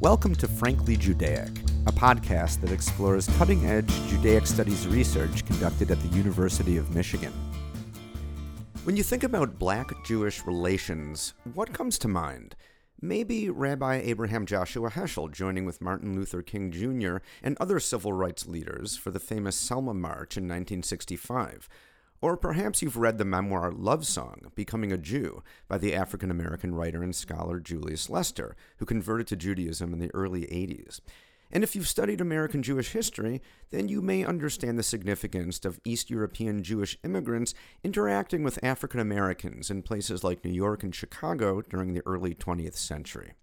Welcome to Frankly Judaic, a podcast that explores cutting edge Judaic studies research conducted at the University of Michigan. When you think about black Jewish relations, what comes to mind? Maybe Rabbi Abraham Joshua Heschel joining with Martin Luther King Jr. and other civil rights leaders for the famous Selma March in 1965 or perhaps you've read the memoir Love Song, Becoming a Jew, by the African American writer and scholar Julius Lester, who converted to Judaism in the early 80s. And if you've studied American Jewish history, then you may understand the significance of East European Jewish immigrants interacting with African Americans in places like New York and Chicago during the early 20th century.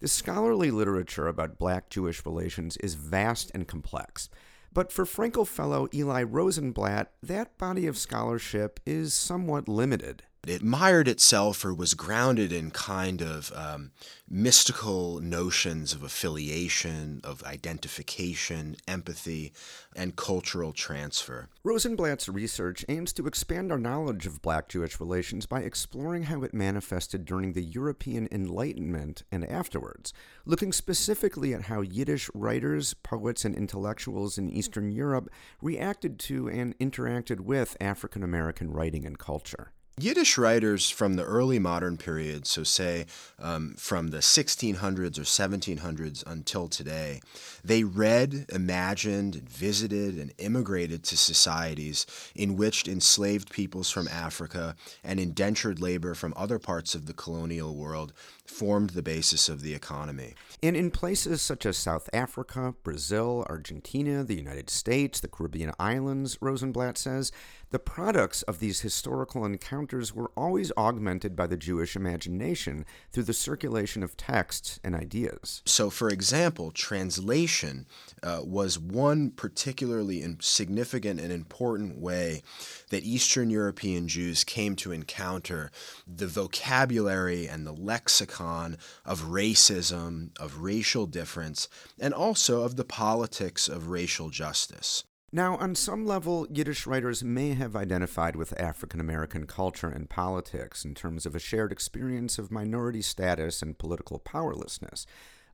The scholarly literature about black Jewish relations is vast and complex. But for Frankel Fellow Eli Rosenblatt, that body of scholarship is somewhat limited. It mired itself or was grounded in kind of um, mystical notions of affiliation, of identification, empathy, and cultural transfer. Rosenblatt's research aims to expand our knowledge of black Jewish relations by exploring how it manifested during the European Enlightenment and afterwards, looking specifically at how Yiddish writers, poets, and intellectuals in Eastern Europe reacted to and interacted with African American writing and culture. Yiddish writers from the early modern period, so say um, from the 1600s or 1700s until today, they read, imagined, visited, and immigrated to societies in which enslaved peoples from Africa and indentured labor from other parts of the colonial world formed the basis of the economy. And in places such as South Africa, Brazil, Argentina, the United States, the Caribbean islands, Rosenblatt says, the products of these historical encounters were always augmented by the Jewish imagination through the circulation of texts and ideas. So, for example, translation uh, was one particularly significant and important way that Eastern European Jews came to encounter the vocabulary and the lexicon of racism, of racial difference, and also of the politics of racial justice. Now, on some level, Yiddish writers may have identified with African American culture and politics in terms of a shared experience of minority status and political powerlessness.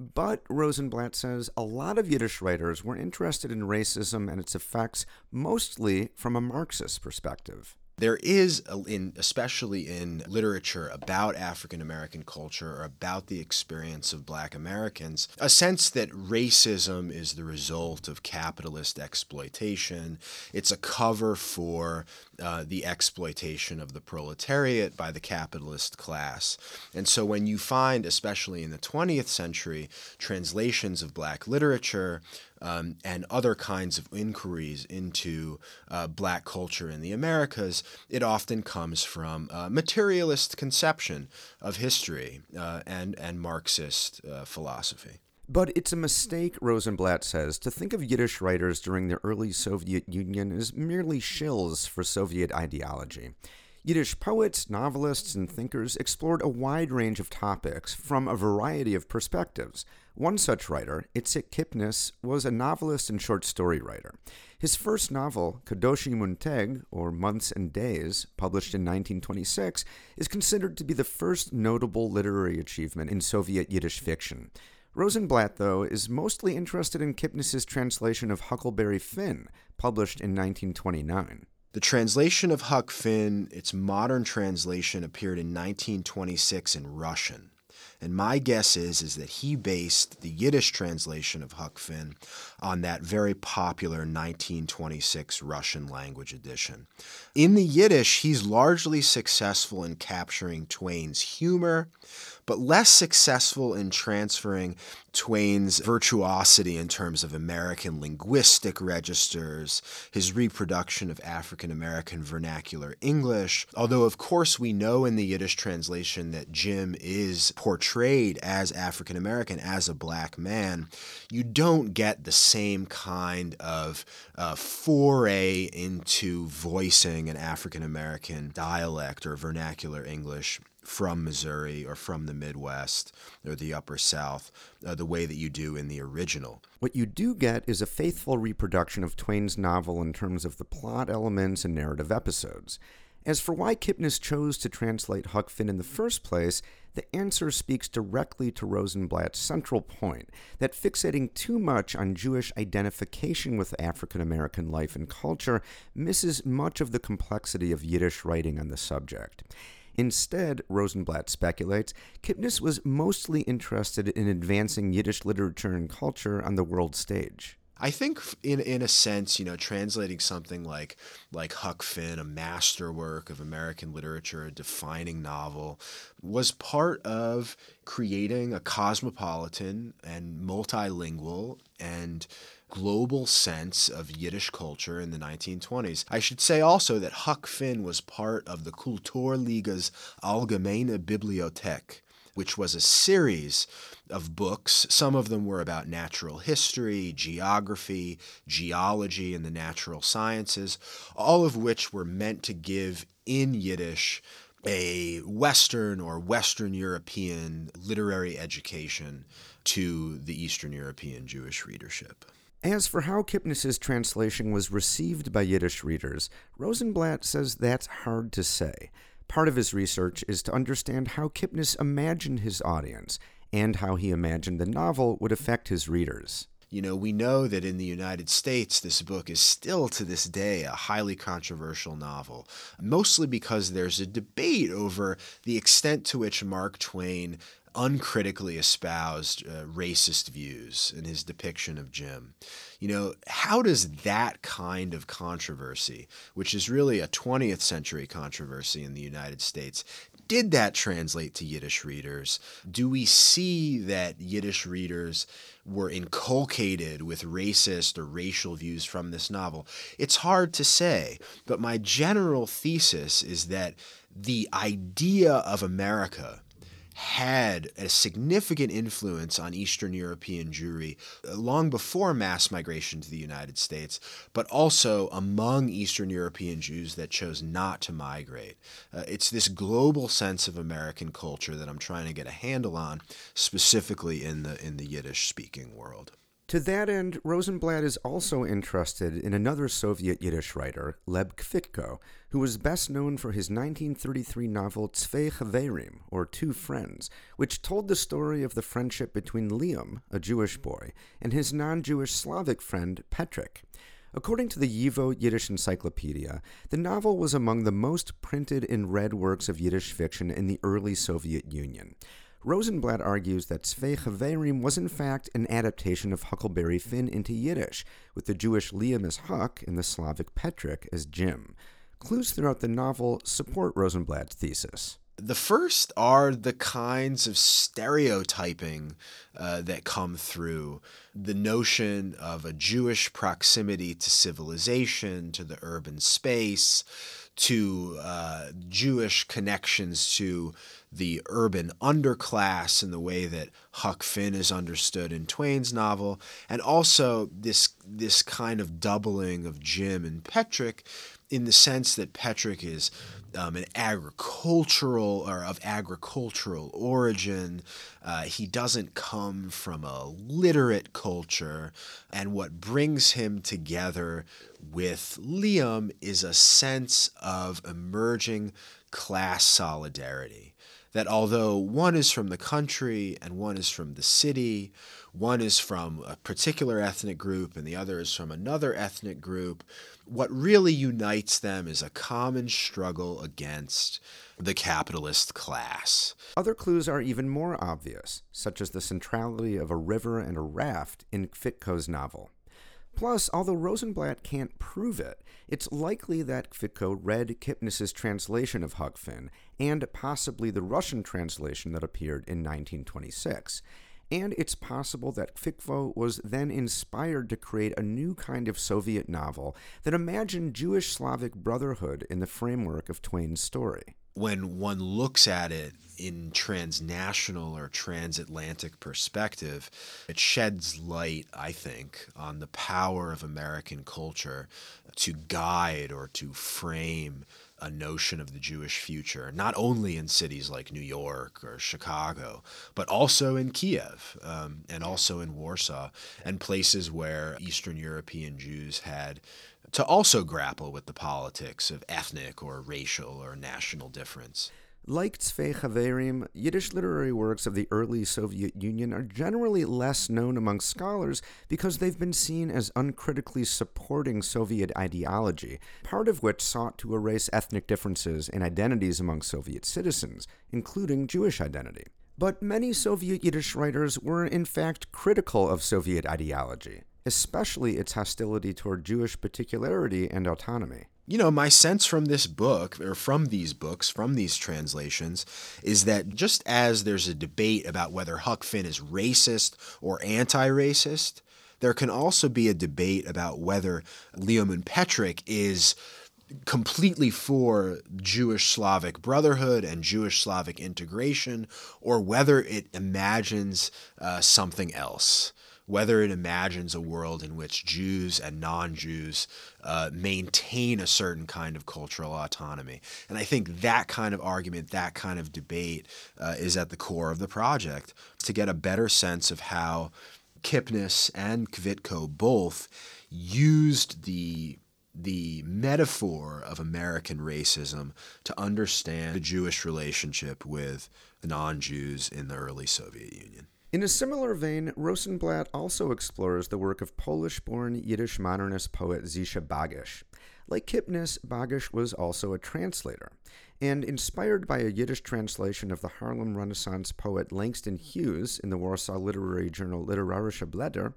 But, Rosenblatt says, a lot of Yiddish writers were interested in racism and its effects mostly from a Marxist perspective. There is in especially in literature about African American culture or about the experience of black Americans a sense that racism is the result of capitalist exploitation. It's a cover for uh, the exploitation of the proletariat by the capitalist class and so when you find especially in the 20th century translations of black literature um, and other kinds of inquiries into uh, black culture in the Americas, it often comes from a materialist conception of history uh, and, and Marxist uh, philosophy. But it's a mistake, Rosenblatt says, to think of Yiddish writers during the early Soviet Union as merely shills for Soviet ideology. Yiddish poets, novelists, and thinkers explored a wide range of topics from a variety of perspectives. One such writer, Itzik Kipnis, was a novelist and short story writer. His first novel, Khadoshim un Teg, or Months and Days, published in 1926, is considered to be the first notable literary achievement in Soviet Yiddish fiction. Rosenblatt, though, is mostly interested in Kipnis's translation of Huckleberry Finn, published in 1929. The translation of Huck Finn, its modern translation, appeared in 1926 in Russian. And my guess is, is that he based the Yiddish translation of Huck Finn on that very popular 1926 Russian language edition. In the Yiddish, he's largely successful in capturing Twain's humor, but less successful in transferring Twain's virtuosity in terms of American linguistic registers, his reproduction of African American vernacular English. Although, of course, we know in the Yiddish translation that Jim is portrayed as African American, as a black man, you don't get the same kind of uh, foray into voicing an African American dialect or vernacular English from Missouri or from the Midwest or the Upper South uh, the way that you do in the original. What you do get is a faithful reproduction of Twain's novel in terms of the plot elements and narrative episodes. As for why Kipnis chose to translate Huck Finn in the first place, the answer speaks directly to Rosenblatt's central point that fixating too much on Jewish identification with African American life and culture misses much of the complexity of Yiddish writing on the subject. Instead, Rosenblatt speculates, Kipnis was mostly interested in advancing Yiddish literature and culture on the world stage. I think, in in a sense, you know, translating something like like Huck Finn, a masterwork of American literature, a defining novel, was part of creating a cosmopolitan and multilingual and global sense of Yiddish culture in the 1920s. I should say also that Huck Finn was part of the Kulturliga's Allgemeine Bibliothek which was a series of books. Some of them were about natural history, geography, geology, and the natural sciences, all of which were meant to give in Yiddish a Western or Western European literary education to the Eastern European Jewish readership. As for how Kipnis's translation was received by Yiddish readers, Rosenblatt says that's hard to say. Part of his research is to understand how Kipnis imagined his audience and how he imagined the novel would affect his readers. You know, we know that in the United States, this book is still to this day a highly controversial novel, mostly because there's a debate over the extent to which Mark Twain uncritically espoused uh, racist views in his depiction of Jim. You know, how does that kind of controversy, which is really a 20th century controversy in the United States, did that translate to Yiddish readers? Do we see that Yiddish readers were inculcated with racist or racial views from this novel? It's hard to say, but my general thesis is that the idea of America had a significant influence on Eastern European Jewry long before mass migration to the United States, but also among Eastern European Jews that chose not to migrate. Uh, it's this global sense of American culture that I'm trying to get a handle on, specifically in the in the Yiddish speaking world. To that end, Rosenblatt is also interested in another Soviet Yiddish writer, Leib Kvitko, who was best known for his 1933 novel Zwei Chaverim, or Two Friends, which told the story of the friendship between Liam, a Jewish boy, and his non Jewish Slavic friend, Petrik. According to the YIVO Yiddish Encyclopedia, the novel was among the most printed and read works of Yiddish fiction in the early Soviet Union. Rosenblatt argues that Zwei Chaverim was in fact an adaptation of Huckleberry Finn into Yiddish, with the Jewish Liam as Huck and the Slavic Petrik as Jim. Clues throughout the novel support Rosenblatt's thesis. The first are the kinds of stereotyping uh, that come through the notion of a Jewish proximity to civilization, to the urban space, to uh, Jewish connections to the urban underclass in the way that Huck Finn is understood in Twain's novel, and also this this kind of doubling of Jim and Petrik in the sense that Petrik is um, an agricultural or of agricultural origin. Uh, he doesn't come from a literate culture, and what brings him together with Liam is a sense of emerging class solidarity. That although one is from the country and one is from the city, one is from a particular ethnic group and the other is from another ethnic group, what really unites them is a common struggle against the capitalist class. Other clues are even more obvious, such as the centrality of a river and a raft in Kvitko's novel. Plus, although Rosenblatt can't prove it, it's likely that Kvitko read Kipnis's translation of Huck Finn and possibly the Russian translation that appeared in 1926. And it's possible that Kvitko was then inspired to create a new kind of Soviet novel that imagined Jewish Slavic brotherhood in the framework of Twain's story. When one looks at it in transnational or transatlantic perspective, it sheds light, I think, on the power of American culture to guide or to frame a notion of the Jewish future, not only in cities like New York or Chicago, but also in Kiev um, and also in Warsaw and places where Eastern European Jews had to also grapple with the politics of ethnic or racial or national difference. Like Tzvei Chaverim, Yiddish literary works of the early Soviet Union are generally less known among scholars because they've been seen as uncritically supporting Soviet ideology, part of which sought to erase ethnic differences and identities among Soviet citizens, including Jewish identity. But many Soviet Yiddish writers were in fact critical of Soviet ideology, especially its hostility toward Jewish particularity and autonomy. You know, my sense from this book, or from these books, from these translations, is that just as there's a debate about whether Huck Finn is racist or anti racist, there can also be a debate about whether Leomin Petrik is completely for Jewish Slavic brotherhood and Jewish Slavic integration, or whether it imagines uh, something else whether it imagines a world in which Jews and non Jews uh, maintain a certain kind of cultural autonomy. And I think that kind of argument, that kind of debate uh, is at the core of the project to get a better sense of how Kipnis and Kvitko both used the the metaphor of American racism to understand the Jewish relationship with non Jews in the early Soviet Union. In a similar vein, Rosenblatt also explores the work of Polish born Yiddish modernist poet Zisha Bagish. Like Kipnis, Bagish was also a translator, and inspired by a Yiddish translation of the Harlem Renaissance poet Langston Hughes in the Warsaw literary journal Literarishe Bleter,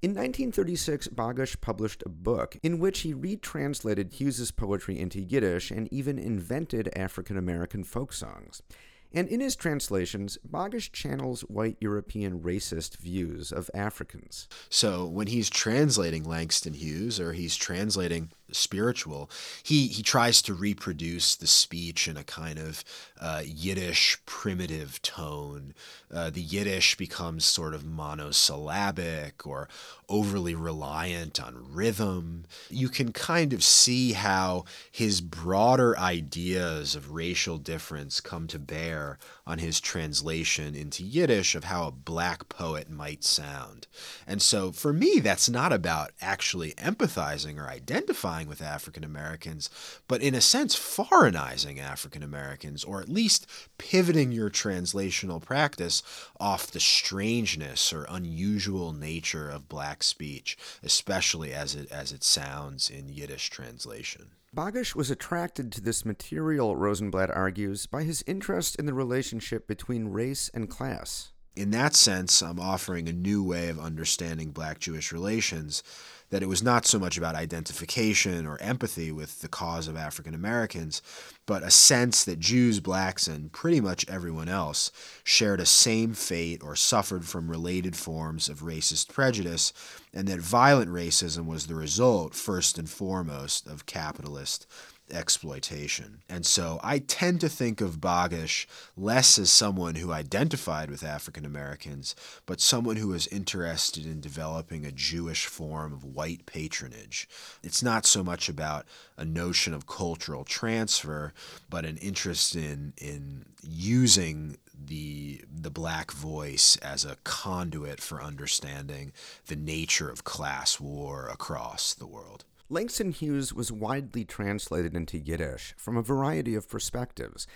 in 1936, Bagish published a book in which he retranslated Hughes's poetry into Yiddish and even invented African American folk songs. And in his translations, Bagish channels white European racist views of Africans. So when he's translating Langston Hughes or he's translating spiritual, he, he tries to reproduce the speech in a kind of uh, Yiddish primitive tone. Uh, the Yiddish becomes sort of monosyllabic or overly reliant on rhythm. You can kind of see how his broader ideas of racial difference come to bear on his translation into Yiddish of how a black poet might sound. And so for me, that's not about actually empathizing or identifying identifying with African Americans, but in a sense, foreignizing African Americans, or at least pivoting your translational practice off the strangeness or unusual nature of black speech, especially as it, as it sounds in Yiddish translation. Bagish was attracted to this material, Rosenblatt argues, by his interest in the relationship between race and class. In that sense, I'm offering a new way of understanding black Jewish relations that it was not so much about identification or empathy with the cause of African Americans, but a sense that Jews, blacks, and pretty much everyone else shared a same fate or suffered from related forms of racist prejudice, and that violent racism was the result, first and foremost, of capitalist exploitation. And so I tend to think of Bagish less as someone who identified with African Americans, but someone who was interested in developing a Jewish form of white patronage. It's not so much about a notion of cultural transfer, but an interest in in using the the black voice as a conduit for understanding the nature of class war across the world. Langston Hughes was widely translated into Yiddish from a variety of perspectives.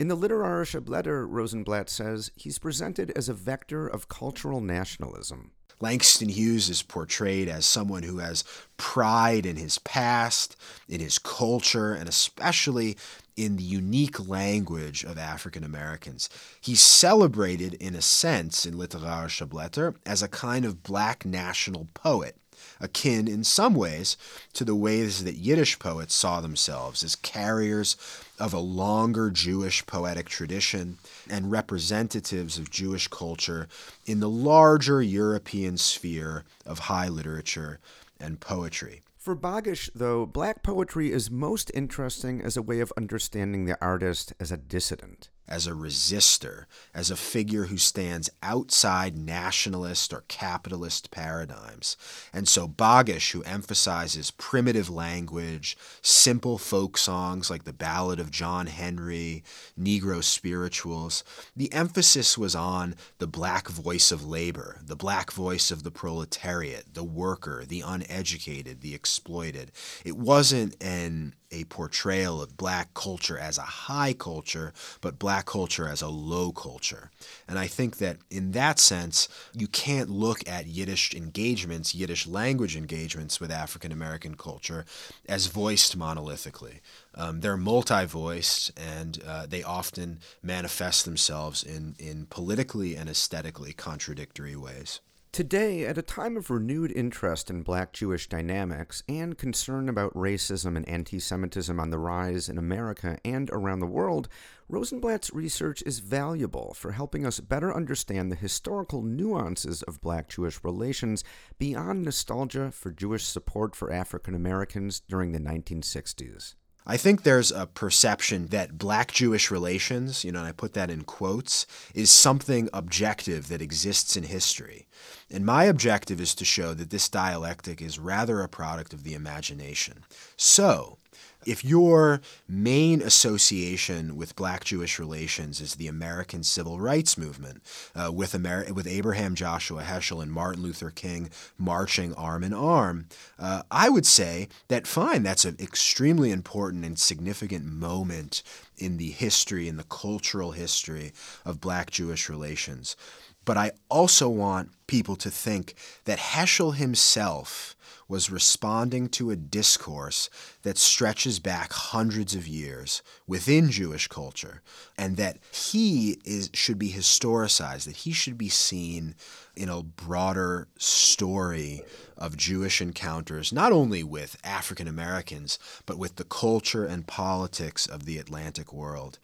In the Literarishe Bleter, Rosenblatt says he's presented as a vector of cultural nationalism. Langston Hughes is portrayed as someone who has pride in his past, in his culture, and especially in the unique language of African Americans. He's celebrated, in a sense, in Literarishe Bleter as a kind of black national poet akin in some ways to the ways that Yiddish poets saw themselves as carriers of a longer Jewish poetic tradition and representatives of Jewish culture in the larger European sphere of high literature and poetry. For Bagish, though, black poetry is most interesting as a way of understanding the artist as a dissident. As a resistor, as a figure who stands outside nationalist or capitalist paradigms. And so Bagish, who emphasizes primitive language, simple folk songs like the Ballad of John Henry, Negro spirituals, the emphasis was on the black voice of labor, the black voice of the proletariat, the worker, the uneducated, the exploited. It wasn't an a portrayal of black culture as a high culture, but black culture as a low culture. And I think that in that sense, you can't look at Yiddish engagements, Yiddish language engagements with African American culture as voiced monolithically. Um, they're multi voiced and uh, they often manifest themselves in, in politically and aesthetically contradictory ways. Today, at a time of renewed interest in black Jewish dynamics and concern about racism and anti Semitism on the rise in America and around the world, Rosenblatt's research is valuable for helping us better understand the historical nuances of black Jewish relations beyond nostalgia for Jewish support for African Americans during the 1960s. I think there's a perception that black Jewish relations, you know, and I put that in quotes, is something objective that exists in history. And my objective is to show that this dialectic is rather a product of the imagination. So, if your main association with black Jewish relations is the American Civil Rights Movement, uh, with, Amer- with Abraham Joshua Heschel and Martin Luther King marching arm in arm, uh, I would say that fine, that's an extremely important and significant moment in the history, in the cultural history of black Jewish relations. But I also want people to think that Heschel himself was responding to a discourse that stretches back hundreds of years within Jewish culture, and that he is should be historicized, that he should be seen in a broader story of Jewish encounters, not only with African Americans, but with the culture and politics of the Atlantic world.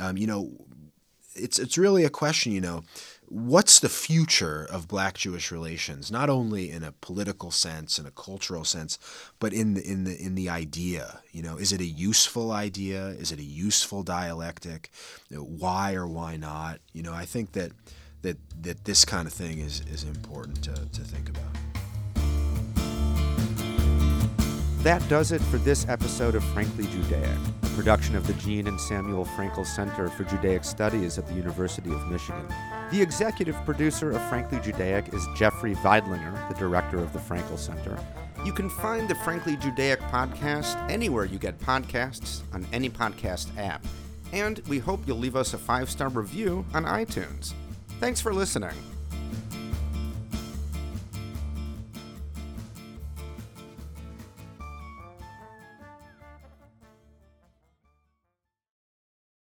Um, you know, it's it's really a question, you know what's the future of black Jewish relations, not only in a political sense, in a cultural sense, but in the, in the, in the idea? You know, is it a useful idea? Is it a useful dialectic? You know, why or why not? You know, I think that, that, that this kind of thing is, is important to, to think about. That does it for this episode of Frankly Judaic, a production of the Jean and Samuel Frankel Center for Judaic Studies at the University of Michigan. The executive producer of Frankly Judaic is Jeffrey Veidlinger, the director of the Frankel Center. You can find the Frankly Judaic podcast anywhere you get podcasts on any podcast app. And we hope you'll leave us a five star review on iTunes. Thanks for listening.